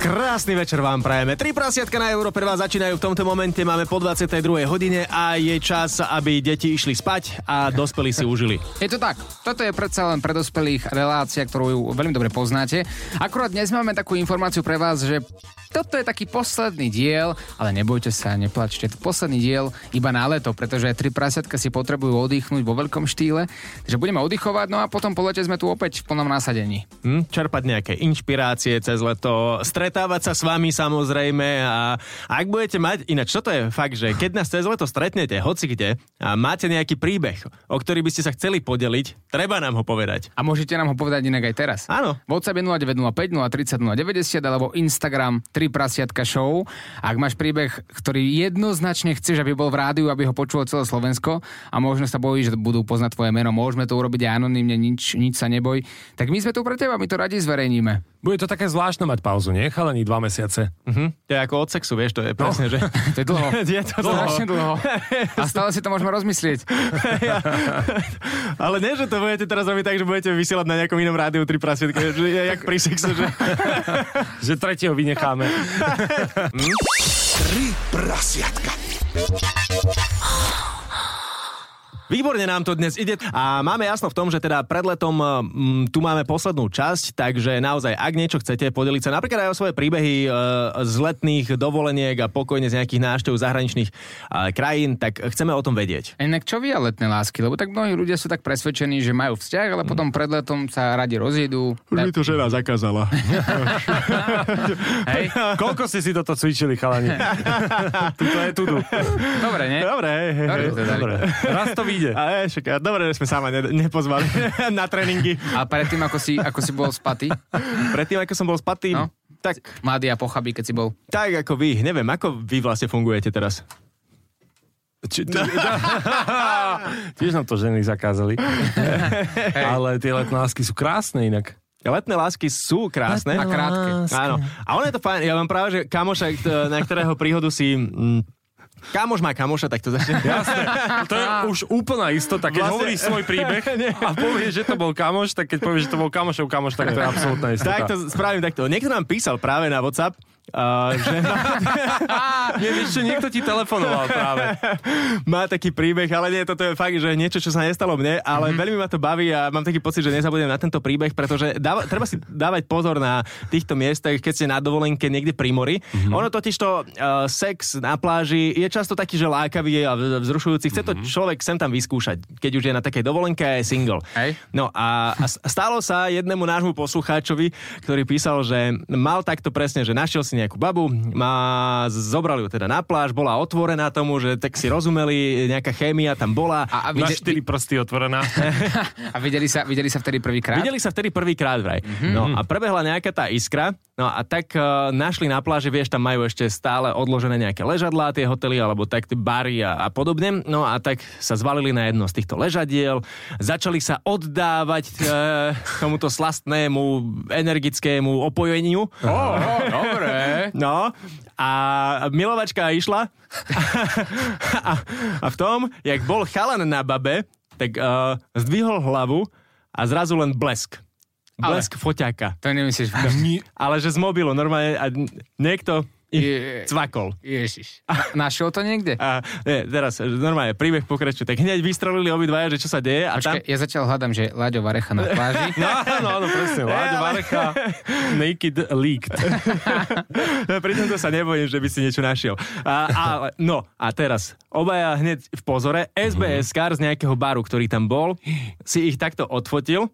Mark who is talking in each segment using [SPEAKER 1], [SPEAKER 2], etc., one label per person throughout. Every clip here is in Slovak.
[SPEAKER 1] Krásny večer vám prajeme. Tri prasiatka na Európe vás začínajú v tomto momente. Máme po 22. hodine a je čas, aby deti išli spať a dospelí si užili.
[SPEAKER 2] Je to tak. Toto je predsa len pre dospelých relácia, ktorú veľmi dobre poznáte. Akurát dnes máme takú informáciu pre vás, že toto je taký posledný diel, ale nebojte sa, neplačte. To posledný diel iba na leto, pretože tri prasiatka si potrebujú oddychnúť vo veľkom štýle. Takže budeme oddychovať, no a potom po lete sme tu opäť v plnom nasadení.
[SPEAKER 1] Hm, čerpať nejaké inšpirácie cez leto, stretávať sa s vami samozrejme a ak budete mať, ináč toto je fakt, že keď nás cez leto stretnete, hoci kde, a máte nejaký príbeh, o ktorý by ste sa chceli podeliť, treba nám ho povedať.
[SPEAKER 2] A môžete nám ho povedať inak aj teraz.
[SPEAKER 1] Áno.
[SPEAKER 2] WhatsApp je 0905 030 090 alebo Instagram 3 prasiatka show. Ak máš príbeh, ktorý jednoznačne chceš, aby bol v rádiu, aby ho počulo celé Slovensko a možno sa bojíš, že budú poznať tvoje meno, môžeme to urobiť aj anonymne, nič, nič sa neboj, tak my sme tu pre teba, my to radi zverejníme.
[SPEAKER 3] Bude to také zvláštne mať pauzu, nie? Chalení, dva mesiace.
[SPEAKER 1] Uh-huh. To je ako od sexu, vieš, to je presne, no. že...
[SPEAKER 2] to je dlho.
[SPEAKER 1] je to dlho.
[SPEAKER 2] Strašne dlho. A stále si to môžeme rozmyslieť.
[SPEAKER 1] Ale nie, že to budete teraz robiť tak, že budete vysielať na nejakom inom rádiu tri prasietka, že je jak pri sexe, že...
[SPEAKER 3] že tretieho vynecháme.
[SPEAKER 4] hm? Tri prasiatka.
[SPEAKER 1] Výborne nám to dnes ide a máme jasno v tom, že teda pred letom m, tu máme poslednú časť, takže naozaj, ak niečo chcete podeliť sa napríklad aj o svoje príbehy e, z letných dovoleniek a pokojne z nejakých návštev zahraničných e, krajín, tak chceme o tom vedieť.
[SPEAKER 2] Inak čo vy a letné lásky? Lebo tak mnohí ľudia sú tak presvedčení, že majú vzťah, ale potom pred letom sa radi rozjedú.
[SPEAKER 1] Už mi to žena zakázala.
[SPEAKER 3] Hej, koľko ste si toto cvičili, chalani? Tuto je tudu.
[SPEAKER 2] Dobre, nie?
[SPEAKER 1] Dobre,
[SPEAKER 2] Dobre,
[SPEAKER 3] Dobre. Raz to vyjde.
[SPEAKER 1] A je, však, dobre, že sme sa ma ne, nepozvali na tréningy.
[SPEAKER 2] A predtým, ako si, ako si bol spatý?
[SPEAKER 1] Predtým, ako som bol spatý?
[SPEAKER 2] No.
[SPEAKER 1] Tak,
[SPEAKER 2] Mladý a pochabý, keď si bol.
[SPEAKER 1] tak ako vy, neviem, ako vy vlastne fungujete teraz?
[SPEAKER 3] Či, ty, tiež nám to ženy zakázali. Ale tie letné lásky sú krásne inak.
[SPEAKER 1] Letné lásky sú krásne.
[SPEAKER 2] A krátke.
[SPEAKER 1] Áno. A ono je to fajn. Ja mám práve, že kamoša, na ktorého príhodu si... Mm, Kamoš má kamoša, tak to začne.
[SPEAKER 3] Jasné, to je už úplná istota. Keď vlastne... hovoríš svoj príbeh a povieš, že to bol kamoš, tak keď povieš, že to bol kamošov kamoš, tak to je absolútna istota.
[SPEAKER 1] Tak to spravím takto. Niekto nám písal práve na WhatsApp, Uh, že má...
[SPEAKER 3] nie, vieš, čo, niekto ti telefonoval práve.
[SPEAKER 1] má taký príbeh, ale nie, toto je fakt, že niečo, čo sa nestalo mne, ale mm-hmm. veľmi ma to baví a mám taký pocit, že nezabudnem na tento príbeh, pretože dáva, treba si dávať pozor na týchto miestach, keď ste na dovolenke niekde pri mori. Mm-hmm. Ono totiž to uh, sex na pláži je často taký, že lákavý a vzrušujúci. Chce to mm-hmm. človek sem tam vyskúšať, keď už je na takej dovolenke a je single.
[SPEAKER 2] Hej.
[SPEAKER 1] No a, a stalo sa jednému nášmu poslucháčovi, ktorý písal, že mal takto presne, že našiel si nejakú babu, má, zobrali ju teda na pláž, bola otvorená tomu, že tak si rozumeli, nejaká chémia tam bola.
[SPEAKER 3] A, a vide, na štyri prsty otvorená.
[SPEAKER 2] a videli sa, videli sa vtedy prvýkrát?
[SPEAKER 1] Videli sa vtedy prvýkrát vraj. Mm-hmm. No a prebehla nejaká tá iskra, no a tak uh, našli na pláži, vieš, tam majú ešte stále odložené nejaké ležadlá, tie hotely, alebo tak tie bary a, a podobne. No a tak sa zvalili na jedno z týchto ležadiel, začali sa oddávať uh, tomuto slastnému, energickému opojeniu.
[SPEAKER 2] Oh, oh, dobre.
[SPEAKER 1] No a milovačka išla a, a v tom, jak bol chalan na babe, tak uh, zdvihol hlavu a zrazu len blesk. Blesk ale, foťáka.
[SPEAKER 2] To nemyslíš
[SPEAKER 1] Ale že z mobilu, normálne a niekto je, cvakol.
[SPEAKER 2] Ježiš. Na, našiel to niekde?
[SPEAKER 1] A, nie, teraz normálne príbeh pokračuje. Tak hneď vystrelili obidvaja, že čo sa deje. A
[SPEAKER 2] Počkej,
[SPEAKER 1] tam...
[SPEAKER 2] ja zatiaľ hľadám, že Láďo Varecha na pláži.
[SPEAKER 3] no, no, no, presne. Láďo Varecha naked leaked.
[SPEAKER 1] Pri tomto sa nebojím, že by si niečo našiel. A, a, no, a teraz, obaja hneď v pozore, SBS kar z nejakého baru, ktorý tam bol, si ich takto odfotil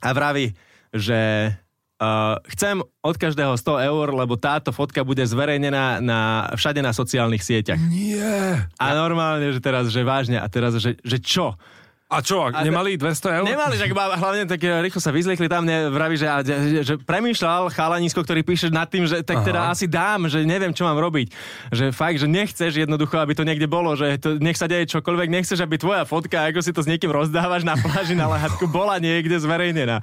[SPEAKER 1] a vraví, že Uh, chcem od každého 100 eur, lebo táto fotka bude zverejnená na, všade na sociálnych sieťach.
[SPEAKER 3] Nie.
[SPEAKER 1] A normálne, že teraz, že vážne, a teraz, že, že čo?
[SPEAKER 3] A čo, ak
[SPEAKER 1] A-
[SPEAKER 3] nemali 200 eur?
[SPEAKER 1] Nemali, že hlavne tak e, rýchlo sa vyzliekli tam, mne vraví, že, že, že premýšľal chalanisko, ktorý píše nad tým, že tak teda asi dám, že neviem, čo mám robiť. Že fakt, že nechceš jednoducho, aby to niekde bolo, že to, nech sa deje čokoľvek, nechceš, aby tvoja fotka, ako si to s niekým rozdávaš na pláži na lehatku, bola niekde zverejnená.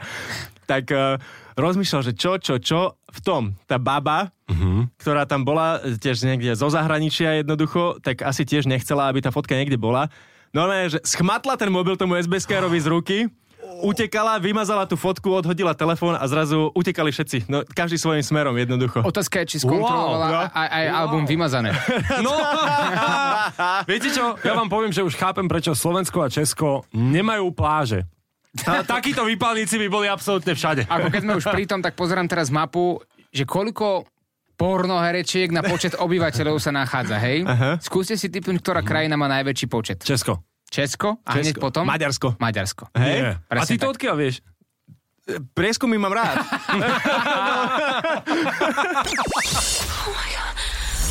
[SPEAKER 1] Tak uh, rozmýšľal, že čo, čo, čo, v tom tá baba, ktorá tam bola e, tiež niekde zo zahraničia jednoducho, tak asi tiež nechcela, aby tá fotka niekde bola. No ne, že schmatla ten mobil tomu SBS-károvi z ruky, utekala, vymazala tú fotku, odhodila telefón a zrazu utekali všetci. No, každý svojím smerom jednoducho.
[SPEAKER 2] Otázka je, či skontrolovala
[SPEAKER 1] Wow,
[SPEAKER 2] aj, aj album vymazané.
[SPEAKER 3] No, viete čo, ja vám poviem, že už chápem, prečo Slovensko a Česko nemajú pláže. Takíto výpalníci by boli absolútne všade.
[SPEAKER 2] Ako keď sme už pri tom, tak pozerám teraz mapu, že koľko pornoherečiek na počet obyvateľov sa nachádza, hej?
[SPEAKER 1] Aha.
[SPEAKER 2] Skúste si typnúť, ktorá krajina má najväčší počet.
[SPEAKER 3] Česko.
[SPEAKER 2] Česko a hneď potom?
[SPEAKER 1] Maďarsko.
[SPEAKER 2] Maďarsko.
[SPEAKER 1] Hej?
[SPEAKER 3] Nie. A ty to odkiaľ vieš?
[SPEAKER 1] Prieskumy mám rád.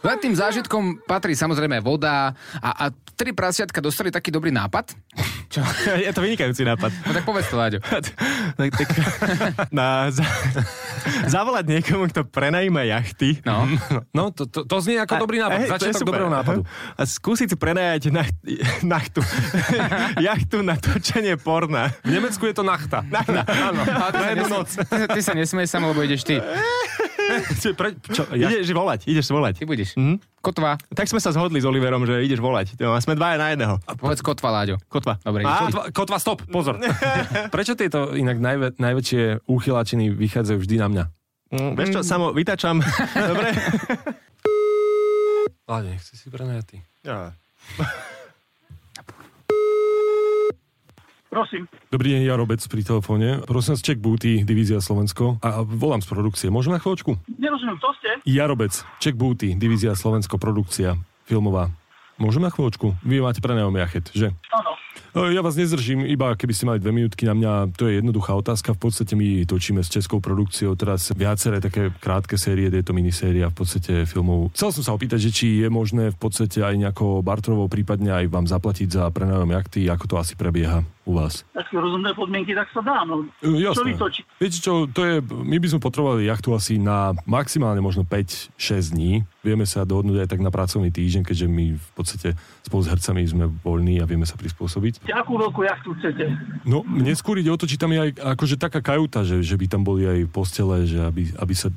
[SPEAKER 2] Za tým zážitkom patrí samozrejme voda a, a tri prasiatka dostali taký dobrý nápad. Čo?
[SPEAKER 1] Je to vynikajúci nápad.
[SPEAKER 2] No tak povedz to, Láďo.
[SPEAKER 1] tak, tak, na, za, zavolať niekomu, kto prenajíma jachty.
[SPEAKER 2] No.
[SPEAKER 3] No, to, to, to znie ako dobrý nápad.
[SPEAKER 1] Hej,
[SPEAKER 3] Začiatok dobrého nápadu.
[SPEAKER 1] A skúsiť si prenajať na, nachtu. jachtu na točenie porna.
[SPEAKER 3] V Nemecku je to nachta.
[SPEAKER 1] Nachta.
[SPEAKER 3] Áno.
[SPEAKER 2] Ale ty, sa nesmej, ty, ty sa nesmej sam, lebo ideš ty.
[SPEAKER 3] Pre, čo, ja,
[SPEAKER 1] Ideš volať, ideš volať.
[SPEAKER 2] Ty budeš.
[SPEAKER 1] Mhm.
[SPEAKER 2] Kotva.
[SPEAKER 1] Tak sme sa zhodli s Oliverom, že ideš volať. No, a sme dvaja na jedného.
[SPEAKER 2] Povedz kotva, Láďo.
[SPEAKER 1] Kotva.
[SPEAKER 2] Dobre, ideš.
[SPEAKER 3] kotva, kotva, stop, pozor. Prečo tieto inak najvä, najväčšie úchylačiny vychádzajú vždy na mňa?
[SPEAKER 1] Mm, vieš čo, samo, vytačam. Dobre?
[SPEAKER 3] Láďo, nechci si prenajatý.
[SPEAKER 1] Ja.
[SPEAKER 5] Prosím.
[SPEAKER 3] Dobrý deň, Jarobec pri telefóne. Prosím vás, Check Booty, divízia Slovensko. A volám z produkcie. Môžem na chvíľočku?
[SPEAKER 5] Nerozumiem, ste?
[SPEAKER 3] Jarobec, Check Booty, divízia Slovensko, produkcia filmová. Môžem na chvíľočku? Vy máte prenajom jachet, že?
[SPEAKER 5] Áno.
[SPEAKER 3] E, Ja vás nezdržím, iba keby ste mali dve minútky na mňa, to je jednoduchá otázka. V podstate my točíme s českou produkciou teraz viaceré také krátke série, je to miniséria v podstate filmov. Chcel som sa opýtať, že či je možné v podstate aj nejako barterovo, prípadne aj vám zaplatiť za prenajom jachty, ako to asi prebieha u vás.
[SPEAKER 5] Ak sú rozumné podmienky, tak sa dá. No.
[SPEAKER 3] E,
[SPEAKER 5] Čo
[SPEAKER 3] Jasné.
[SPEAKER 5] točí?
[SPEAKER 3] Viete čo, to je, my by sme potrebovali jachtu asi na maximálne možno 5-6 dní. Vieme sa dohodnúť aj tak na pracovný týždeň, keďže my v podstate spolu s hercami sme voľní a vieme sa prispôsobiť.
[SPEAKER 5] Akú veľkú jachtu chcete?
[SPEAKER 3] No, mne skôr ide o to, či tam je aj akože taká kajuta, že, že by tam boli aj postele, že aby, aby, sa,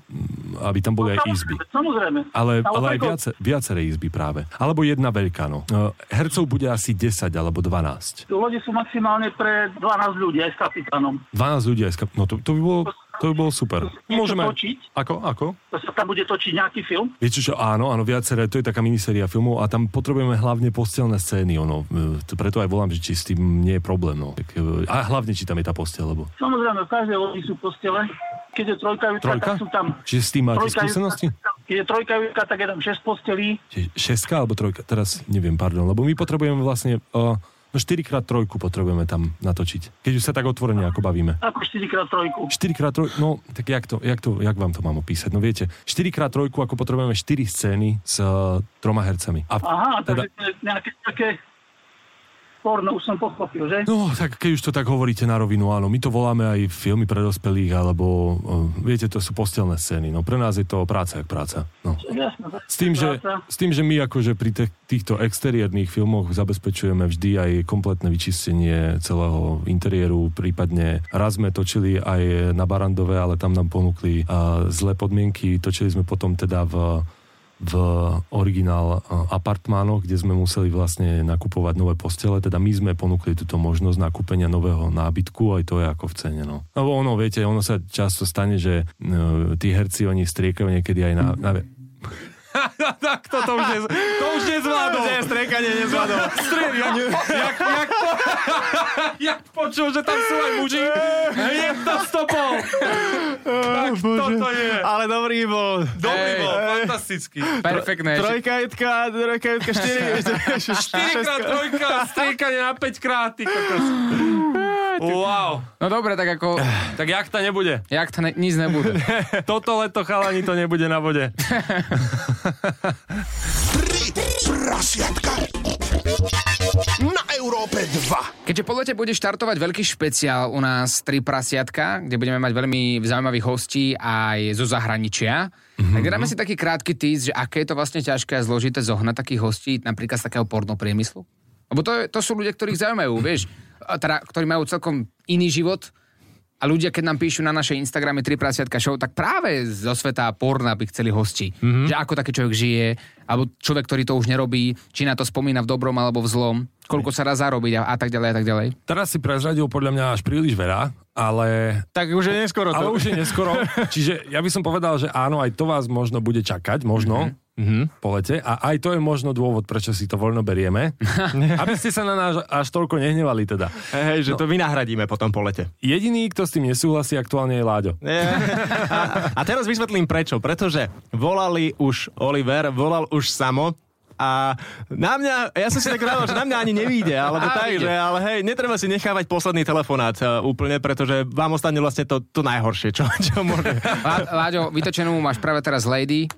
[SPEAKER 3] aby tam boli aj izby.
[SPEAKER 5] Samozrejme.
[SPEAKER 3] Ale,
[SPEAKER 5] Ale
[SPEAKER 3] aj viace, viaceré izby práve. Alebo jedna veľká, no. E, Hercov bude asi 10 alebo 12.
[SPEAKER 5] Lode sú maximálne pre 12 ľudí, aj s kapitánom.
[SPEAKER 3] 12 ľudí aj skap... No to, to, by bolo, to by bolo super. Môžeme...
[SPEAKER 5] točiť?
[SPEAKER 3] Ako, ako?
[SPEAKER 5] To sa tam bude točiť nejaký film?
[SPEAKER 3] Viete čo, áno, áno, viaceré, to je taká miniséria filmov a tam potrebujeme hlavne postelné scény, ono, e, to preto aj volám, že či s tým nie je problém, no. E, a hlavne, či tam je tá postel, lebo...
[SPEAKER 5] Samozrejme, v každej lodi sú postele. Keď je trojkajúka,
[SPEAKER 3] Trojka?
[SPEAKER 5] tak sú tam...
[SPEAKER 3] Čiže s tým máte skúsenosti?
[SPEAKER 5] Keď je trojkajúka, tak je tam 6 postelí.
[SPEAKER 3] Čiže Šestka alebo trojka? Teraz neviem, pardon, lebo my potrebujeme vlastne... Uh, no 4 x trojku potrebujeme tam natočiť. Keď už sa tak otvorene ako bavíme.
[SPEAKER 5] Ako 4x3.
[SPEAKER 3] 4 x trojku, no tak jak to, jak to, jak vám to mám opísať? No viete, 4 x trojku ako potrebujeme 4 scény s uh, troma hercami. A
[SPEAKER 5] Aha,
[SPEAKER 3] teda,
[SPEAKER 5] takže nejaké také porno, už som pochopil, že?
[SPEAKER 3] No, tak keď už to tak hovoríte na rovinu, áno, my to voláme aj filmy pre dospelých, alebo, uh, viete, to sú postelné scény. No, pre nás je to práca jak práca. No. S tým, že, s tým, že my akože pri týchto exteriérnych filmoch zabezpečujeme vždy aj kompletné vyčistenie celého interiéru, prípadne raz sme točili aj na Barandove, ale tam nám ponúkli uh, zlé podmienky. Točili sme potom teda v v originál uh, apartmánoch, kde sme museli vlastne nakupovať nové postele, teda my sme ponúkli túto možnosť nakúpenia nového nábytku, aj to je ako v cene, no. Lebo ono, viete, ono sa často stane, že uh, tí herci, oni striekajú niekedy aj na... na tak to, to už, nez, to už nezvládol.
[SPEAKER 1] Nie, striekanie nezvládol.
[SPEAKER 3] Strel, jak, jak, jak, po, jak počul, že tam sú aj muži, hneď to stopol. Tak toto je.
[SPEAKER 1] Ale dobrý bol.
[SPEAKER 3] Dobrý
[SPEAKER 2] Hej.
[SPEAKER 3] bol, fantastický.
[SPEAKER 2] Perfektné.
[SPEAKER 1] Trojkajutka, trojkajutka, štyri.
[SPEAKER 3] 4 krát trojka, striekanie na 5 krát, ty kokos. Wow.
[SPEAKER 2] No dobre, tak ako...
[SPEAKER 3] Tak jak to nebude?
[SPEAKER 2] Jak to ne, nic nebude.
[SPEAKER 3] Toto leto chalani to nebude na vode.
[SPEAKER 4] Tri prasiatka na Európe 2.
[SPEAKER 2] Keďže po lete bude štartovať veľký špeciál u nás Tri prasiatka, kde budeme mať veľmi zaujímavých hostí aj zo zahraničia, mm-hmm. tak dáme si taký krátky týz, že aké je to vlastne ťažké a zložité zohnať takých hostí, napríklad z takého pornopriemyslu. Lebo to, je- to sú ľudia, ktorých zaujímajú, vieš, teda, ktorí majú celkom iný život a ľudia, keď nám píšu na našej Instagrame 3 prasiatka show, tak práve zo sveta porna by chceli hosti. Mm-hmm. Že ako taký človek žije, alebo človek, ktorý to už nerobí, či na to spomína v dobrom alebo v zlom, koľko sa dá zarobiť a, a tak ďalej a tak ďalej.
[SPEAKER 3] Teraz si prezradil podľa mňa až príliš veľa, ale
[SPEAKER 1] Tak už je neskoro to.
[SPEAKER 3] Ale už je neskoro. Čiže ja by som povedal, že áno, aj to vás možno bude čakať, možno. Mm-hmm. Po lete a aj to je možno dôvod, prečo si to voľno berieme. aby ste sa na nás až toľko nehnevali teda.
[SPEAKER 1] Hej, že to vynahradíme potom po lete.
[SPEAKER 3] Jediný, kto s tým nesúhlasí aktuálne je Láďo.
[SPEAKER 1] A, a teraz vysvetlím prečo. Pretože volali už Oliver, volal už Samo, a na mňa, ja som si tak rával, že na mňa ani nevíde, alebo tak,
[SPEAKER 2] ide.
[SPEAKER 1] že, ale hej, netreba si nechávať posledný telefonát uh, úplne, pretože vám ostane vlastne to, to najhoršie, čo, čo môže.
[SPEAKER 2] Lá- Láďo, vytočenú máš práve teraz Lady,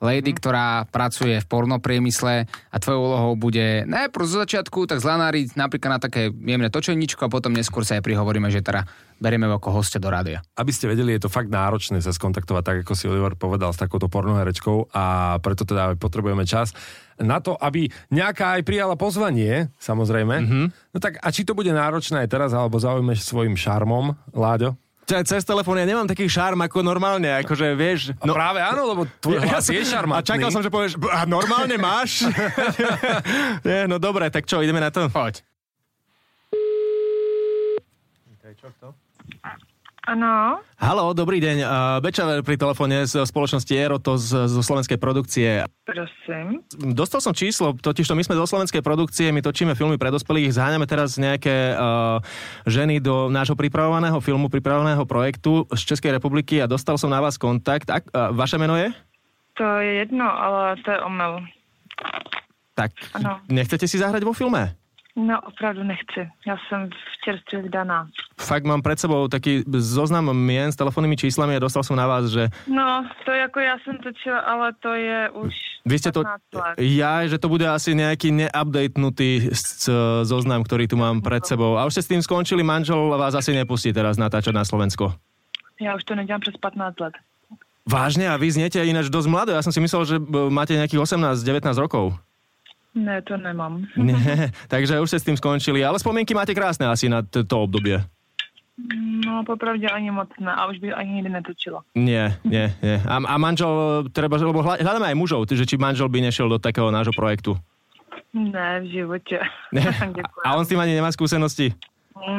[SPEAKER 2] Lady, ktorá pracuje v pornopriemysle a tvojou úlohou bude najprv zo začiatku tak zlanáriť napríklad na také jemné točeničko a potom neskôr sa aj prihovoríme, že teda berieme ako hostia do rádia.
[SPEAKER 3] Aby ste vedeli, je to fakt náročné sa skontaktovať, tak ako si Oliver povedal, s takouto pornoherečkou a preto teda potrebujeme čas na to, aby nejaká aj prijala pozvanie, samozrejme. Mm-hmm. No tak a či to bude náročné aj teraz, alebo zaujmeš svojim šarmom, Láďo?
[SPEAKER 1] Ce- Cez telefón ja nemám taký šarm ako normálne, akože vieš...
[SPEAKER 3] No práve áno, lebo tvoj hlas je
[SPEAKER 1] A
[SPEAKER 3] šarmantný.
[SPEAKER 1] čakal som, že povieš, a normálne máš? Nie, no dobre, tak čo, ideme na to?
[SPEAKER 2] Poď.
[SPEAKER 6] Áno,
[SPEAKER 1] Halo, dobrý deň. Uh, Beča pri telefóne z spoločnosti Erotos z- zo slovenskej produkcie.
[SPEAKER 6] prosím.
[SPEAKER 1] Dostal som číslo, totiž to my sme zo slovenskej produkcie, my točíme filmy pre dospelých, zháňame teraz nejaké uh, ženy do nášho pripravovaného filmu, pripravovaného projektu z Českej republiky a dostal som na vás kontakt. Ak, uh, vaše meno je?
[SPEAKER 6] To je jedno, ale to je omyl.
[SPEAKER 1] Tak,
[SPEAKER 6] Ano.
[SPEAKER 1] nechcete si zahrať vo filme?
[SPEAKER 6] No, opravdu nechci. Já jsem čerstvě vdaná.
[SPEAKER 1] Fakt mám pred sebou taký zoznam mien s telefónnymi číslami a dostal som na vás, že
[SPEAKER 6] No, to jako já jsem točila, ale to je už
[SPEAKER 1] vy ste to...
[SPEAKER 6] 15 let.
[SPEAKER 1] Ja, že to bude asi nejaký neupdatenutý s- zoznam, ktorý tu mám pred sebou. A už ste s tým skončili, manžel vás asi nepustí teraz natáčať na Slovensko.
[SPEAKER 6] Já už to nedělám přes 15 let.
[SPEAKER 1] Vážne? A vy zniete ináč dosť mladé. Ja som si myslel, že b- máte nejakých 18-19 rokov.
[SPEAKER 6] Ne, to nemám.
[SPEAKER 1] Nie, takže už ste s tým skončili. Ale spomienky máte krásne asi na to obdobie.
[SPEAKER 6] No, popravdě ani moc ne. A už bych ani nikdy netočila.
[SPEAKER 1] Nie, nie, nie. A, a manžel, treba, lebo hľa- hľadáme aj mužov, že či manžel by nešiel do takého nášho projektu.
[SPEAKER 6] Ne, v životě.
[SPEAKER 1] Nie.
[SPEAKER 6] Děkuji.
[SPEAKER 1] A on s tým ani nemá skúsenosti?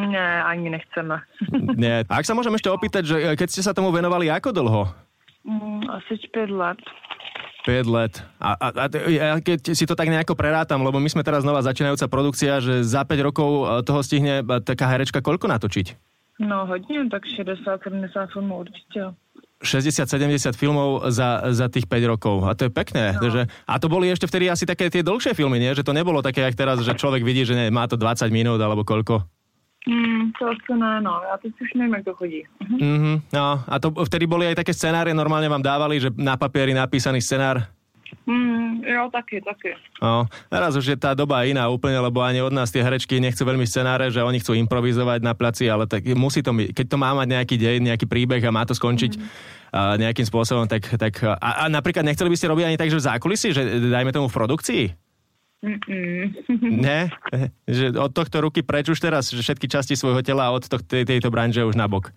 [SPEAKER 6] Ne, ani nechceme.
[SPEAKER 1] Nie. A ak sa môžem ešte opýtať, že e, keď ste sa tomu venovali, ako dlho?
[SPEAKER 6] Mm, Asi 5 let.
[SPEAKER 1] 5 let. A, a, a ja keď si to tak nejako prerátam, lebo my sme teraz znova začínajúca produkcia, že za 5 rokov e, toho stihne e, taká herečka koľko natočiť?
[SPEAKER 6] No, hodně, tak 60-70 filmů určitě.
[SPEAKER 1] 60-70 filmov za, za tých 5 rokov. A to je pekné. No. Že, a to boli ešte vtedy asi také tie dlhšie filmy, nie? Že to nebolo také, jak teraz, že človek vidí, že nie, má to 20 minút alebo koľko.
[SPEAKER 6] Mm, to asi ne, no. Já teď už nevím, jak to chodí. Mhm.
[SPEAKER 1] Mhm. No, a to vtedy boli aj také scenáre, normálne vám dávali, že na papieri napísaný scenár.
[SPEAKER 6] Mm, jo, taky, taky.
[SPEAKER 1] No, teraz už je tá doba iná úplne, lebo ani od nás tie herečky nechcú veľmi scenáre, že oni chcú improvizovať na placi, ale tak musí to, keď to má mať nejaký dej, nejaký príbeh a má to skončiť a nejakým spôsobom, tak, tak a, a napríklad nechceli by ste robiť ani tak, že v zákulisí, že dajme tomu v produkcii? Ne? Že od tohto ruky preč už teraz, že všetky časti svojho tela od tohto, tej, tejto branže už nabok.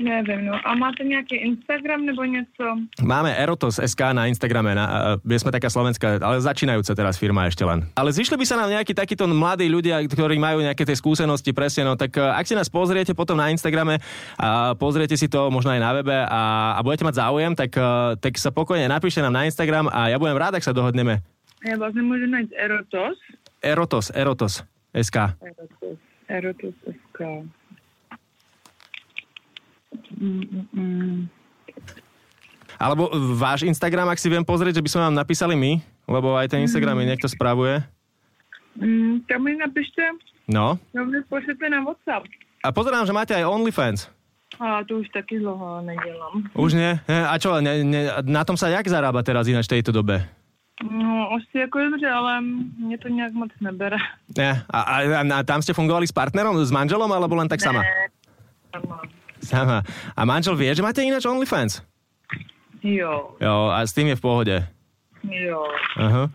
[SPEAKER 6] Nevím, no. A máte nějaký Instagram nebo něco?
[SPEAKER 1] Máme Erotos SK na Instagrame, na, my sme taká slovenská, ale začínajúca teraz firma ešte len. Ale zišli by sa nám nejakí takíto mladí ľudia, ktorí majú nejaké tie skúsenosti presne, no tak e, ak si nás pozriete potom na Instagrame a pozriete si to možno aj na webe a, a budete mať záujem, tak, e, tak sa pokojne napíšte nám na Instagram a ja budem rád, ak sa dohodneme.
[SPEAKER 6] Já vlastně můžu najít Erotos.
[SPEAKER 1] Erotos, Erotos SK.
[SPEAKER 6] Erotos. Erotos SK. Mm-mm.
[SPEAKER 1] Alebo váš Instagram, ak si viem pozrieť, že by sme vám napísali my, lebo aj ten Instagram mi niekto spravuje.
[SPEAKER 6] Mm, tam mi napište,
[SPEAKER 1] No,
[SPEAKER 6] to mi pošlete na WhatsApp.
[SPEAKER 1] A pozerám, že máte aj OnlyFans.
[SPEAKER 6] A to už taky dlho nedělám.
[SPEAKER 1] Už nie? A čo, ne, ne, na tom sa jak zarába teraz ináč v tejto dobe?
[SPEAKER 6] No, asi jako dobře, ale mě to nějak moc nebere.
[SPEAKER 1] Ne. A, a, a, tam ste fungovali s partnerom, s manželom, alebo len tak sama?
[SPEAKER 6] Sama.
[SPEAKER 1] Sama. A manžel vie, že máte ináč OnlyFans?
[SPEAKER 6] Jo,
[SPEAKER 1] Jo, a s tým je v pohode.
[SPEAKER 6] jo.
[SPEAKER 1] Aha.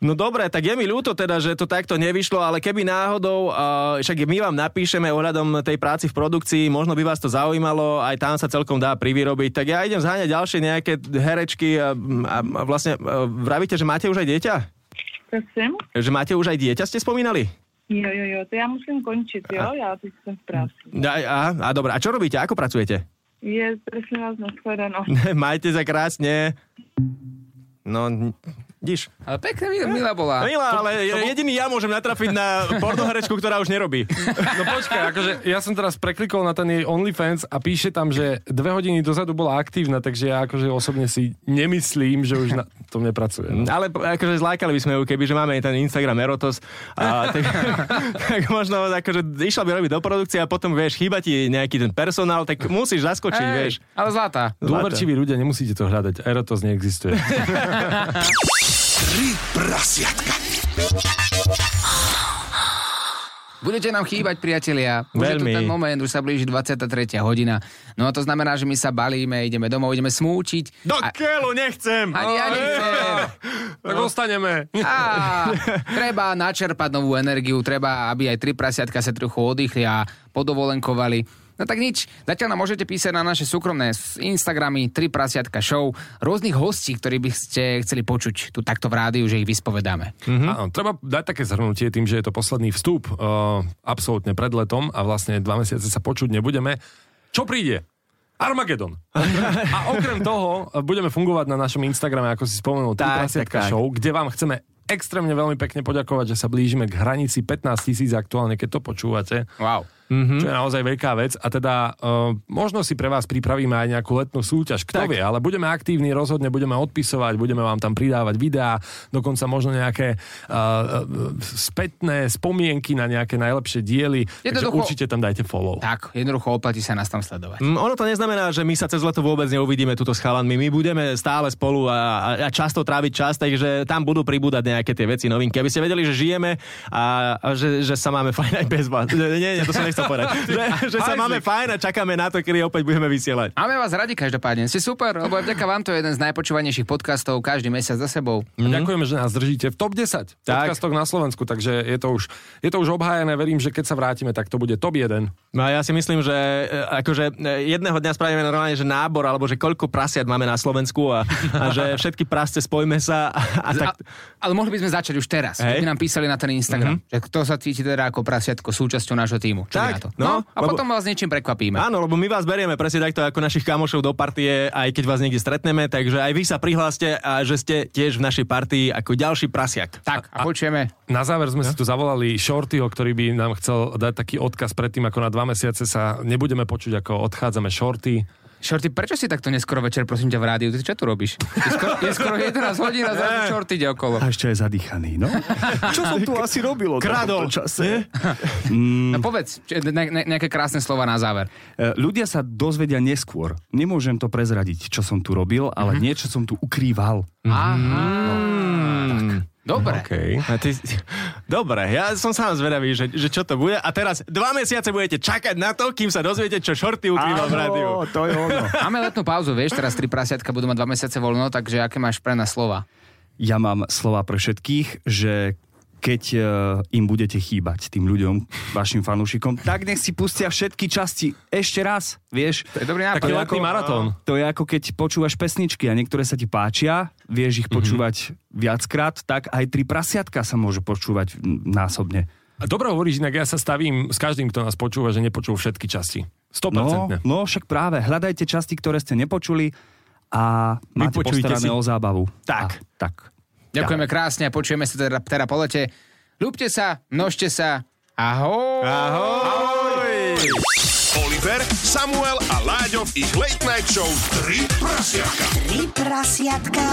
[SPEAKER 1] No dobre, tak je mi ľúto teda, že to takto nevyšlo, ale keby náhodou, uh, však my vám napíšeme ohľadom tej práci v produkcii, možno by vás to zaujímalo, aj tam sa celkom dá privyrobiť, tak ja idem zháňať ďalšie nejaké herečky a, a, a vlastne uh, vravíte, že máte už aj dieťa?
[SPEAKER 6] Prosím?
[SPEAKER 1] Že máte už aj dieťa, ste spomínali?
[SPEAKER 6] Jo, jo, jo, to já musím končit, jo? Já teď jsem v práci.
[SPEAKER 1] A, a, a dobre, a čo robíte? Ako pracujete?
[SPEAKER 6] Je, prosím vás, nashledanou.
[SPEAKER 1] Majte sa krásne. No, Díš.
[SPEAKER 2] Ale pekne milá, bola.
[SPEAKER 1] Milá, ale jediný ja môžem natrafiť na pornoherečku, ktorá už nerobí.
[SPEAKER 3] No počkaj, akože ja som teraz preklikol na ten jej OnlyFans a píše tam, že dve hodiny dozadu bola aktívna, takže ja akože osobne si nemyslím, že už na tom nepracuje. No.
[SPEAKER 1] Ale akože zlákali by sme ju, keby že máme ten Instagram Erotos, a, tak, tak možno akože išla by robiť do produkcie a potom vieš, chýba ti nejaký ten personál, tak musíš zaskočiť,
[SPEAKER 2] Hej,
[SPEAKER 1] vieš.
[SPEAKER 2] Ale zlatá.
[SPEAKER 3] Dôverčiví ľudia, nemusíte to hľadať. Erotos neexistuje.
[SPEAKER 4] Tri prasiatka.
[SPEAKER 2] Budete nám chýbať, priatelia. Už je tu
[SPEAKER 1] Veľmi.
[SPEAKER 2] ten moment, už sa blíži 23. hodina. No a to znamená, že my sa balíme, ideme domov, ideme smúčiť.
[SPEAKER 1] Do
[SPEAKER 2] A-
[SPEAKER 1] keľu nechcem!
[SPEAKER 2] Ani ja nechcem.
[SPEAKER 3] tak ostaneme.
[SPEAKER 2] Á, treba načerpať novú energiu, treba, aby aj tri prasiatka sa trochu oddychli a podovolenkovali. No tak nič, zatiaľ nám môžete písať na naše súkromné Instagramy 3 prasiatka show, rôznych hostí, ktorí by ste chceli počuť tu takto v rádiu, že ich vyspovedáme.
[SPEAKER 3] Mm-hmm. Áno, treba dať také zhrnutie tým, že je to posledný vstup uh, absolútne pred letom a vlastne dva mesiace sa počuť nebudeme. Čo príde? Armagedon. A okrem toho uh, budeme fungovať na našom Instagrame, ako si spomenul,
[SPEAKER 1] Tak,
[SPEAKER 3] tak,
[SPEAKER 1] tak, tak.
[SPEAKER 3] show, kde vám chceme extrémne veľmi pekne poďakovať, že sa blížime k hranici 15 tisíc aktuálne, keď to počúvate.
[SPEAKER 2] Wow.
[SPEAKER 3] Mm-hmm. Čo je naozaj veľká vec. A teda uh, možno si pre vás pripravíme aj nejakú letnú súťaž, kto
[SPEAKER 1] Tak.
[SPEAKER 3] vie, ale budeme aktívni, rozhodne budeme odpisovať, budeme vám tam pridávať videá, dokonca možno nejaké uh, spätné spomienky na nejaké najlepšie diely. Takže
[SPEAKER 2] Jednoducho-
[SPEAKER 3] určite tam dajte follow.
[SPEAKER 2] Tak, jednoducho oplatí sa nás tam sledovať.
[SPEAKER 1] Mm, ono to neznamená, že my sa cez leto vôbec neuvidíme túto s chalanmi. My budeme stále spolu a, a, a často tráviť čas, takže tam budú pribúdať nejaké tie veci, novinky. Aby ste vedeli, že žijeme a, a že, že sa máme fajn aj bez vás. Nie, nie, to som nechcel povedať. Že, že sa máme fajn a čakáme na to, kedy opäť budeme vysielať.
[SPEAKER 2] Máme vás radi každopádne, ste super, lebo vďaka vám to je jeden z najpočúvanejších podcastov každý mesiac za sebou.
[SPEAKER 3] A ďakujeme, že nás držíte v top 10
[SPEAKER 1] Tak.
[SPEAKER 3] podcastoch na Slovensku, takže je to, už, je to už obhájené. Verím, že keď sa vrátime, tak to bude top 1.
[SPEAKER 1] No a ja si myslím, že e, akože e, jedného dňa spravíme normálne, že nábor, alebo že koľko prasiat máme na Slovensku a, a že všetky prasce spojme sa a, a tak...
[SPEAKER 2] A, ale mohli by sme začať už teraz. Keby nám písali na ten Instagram, mm-hmm. že kto sa cíti teda ako prasiatko súčasťou nášho týmu. Čo
[SPEAKER 1] Tak,
[SPEAKER 2] vy na to?
[SPEAKER 1] no,
[SPEAKER 2] No, a
[SPEAKER 1] lebo-
[SPEAKER 2] potom vás niečím prekvapíme.
[SPEAKER 1] Áno, lebo my vás berieme presne takto ako našich kamošov do partie, aj keď vás niekde stretneme, takže aj vy sa prihláste a že ste tiež v našej partii ako ďalší prasiak.
[SPEAKER 2] Tak, a, počujeme.
[SPEAKER 3] Na záver sme si tu zavolali Shortyho, ktorý by nám chcel dať taký odkaz predtým, ako na dva mesiace sa nebudeme počuť, ako odchádzame Shorty.
[SPEAKER 2] Šorty, prečo si takto neskoro večer, prosím ťa, v rádiu? Ty čo tu robíš? Je skoro, je skoro 11 hodín a zrazu Šorty ide okolo.
[SPEAKER 7] A ešte aj zadýchaný, no. Čo som tu asi robil
[SPEAKER 1] Kradol.
[SPEAKER 7] čase?
[SPEAKER 2] No povedz, čo- ne, ne, nejaké krásne slova na záver.
[SPEAKER 7] E, Ľudia sa dozvedia neskôr. Nemôžem to prezradiť, čo som tu robil, ale
[SPEAKER 1] Mhm.
[SPEAKER 7] niečo som tu ukrýval.
[SPEAKER 2] Dobre.
[SPEAKER 1] Okay. A ty... Dobre, ja som sám zvedavý, že, že čo to bude. A teraz dva mesiace budete čakať na to, kým sa dozviete, čo šorty ukrýval v rádiu.
[SPEAKER 7] To je ono.
[SPEAKER 2] Máme letnú pauzu, vieš, teraz tri prasiatka budú mať dva mesiace voľno, takže aké máš pre nás slova?
[SPEAKER 7] Ja mám slova pre všetkých, že keď e, im budete chýbať, tým ľuďom, vašim fanúšikom, tak nech si pustia všetky časti ešte raz, vieš.
[SPEAKER 2] To je dobrý nápad.
[SPEAKER 3] Taký letný maratón.
[SPEAKER 7] To je ako keď počúvaš pesničky a niektoré sa ti páčia, vieš ich počúvať viackrát, tak aj tri prasiatka sa môžu počúvať násobne.
[SPEAKER 3] Dobre hovoríš, inak ja sa stavím s každým, kto nás počúva, že nepočul všetky časti. 100%.
[SPEAKER 7] No, no, však práve, hľadajte časti, ktoré ste nepočuli a máte
[SPEAKER 1] Vypočujte
[SPEAKER 7] postarané
[SPEAKER 1] si.
[SPEAKER 7] o zábavu.
[SPEAKER 1] Tak.
[SPEAKER 7] A, tak.
[SPEAKER 2] Ďakujeme krásne a počujeme sa teda, teda po lete. Ľúbte sa, množte sa. Ahoj.
[SPEAKER 1] Ahoj!
[SPEAKER 4] Oliver, Samuel a Láďo v ich Late Night Show 3 prasiatka.
[SPEAKER 8] Tri prasiatka.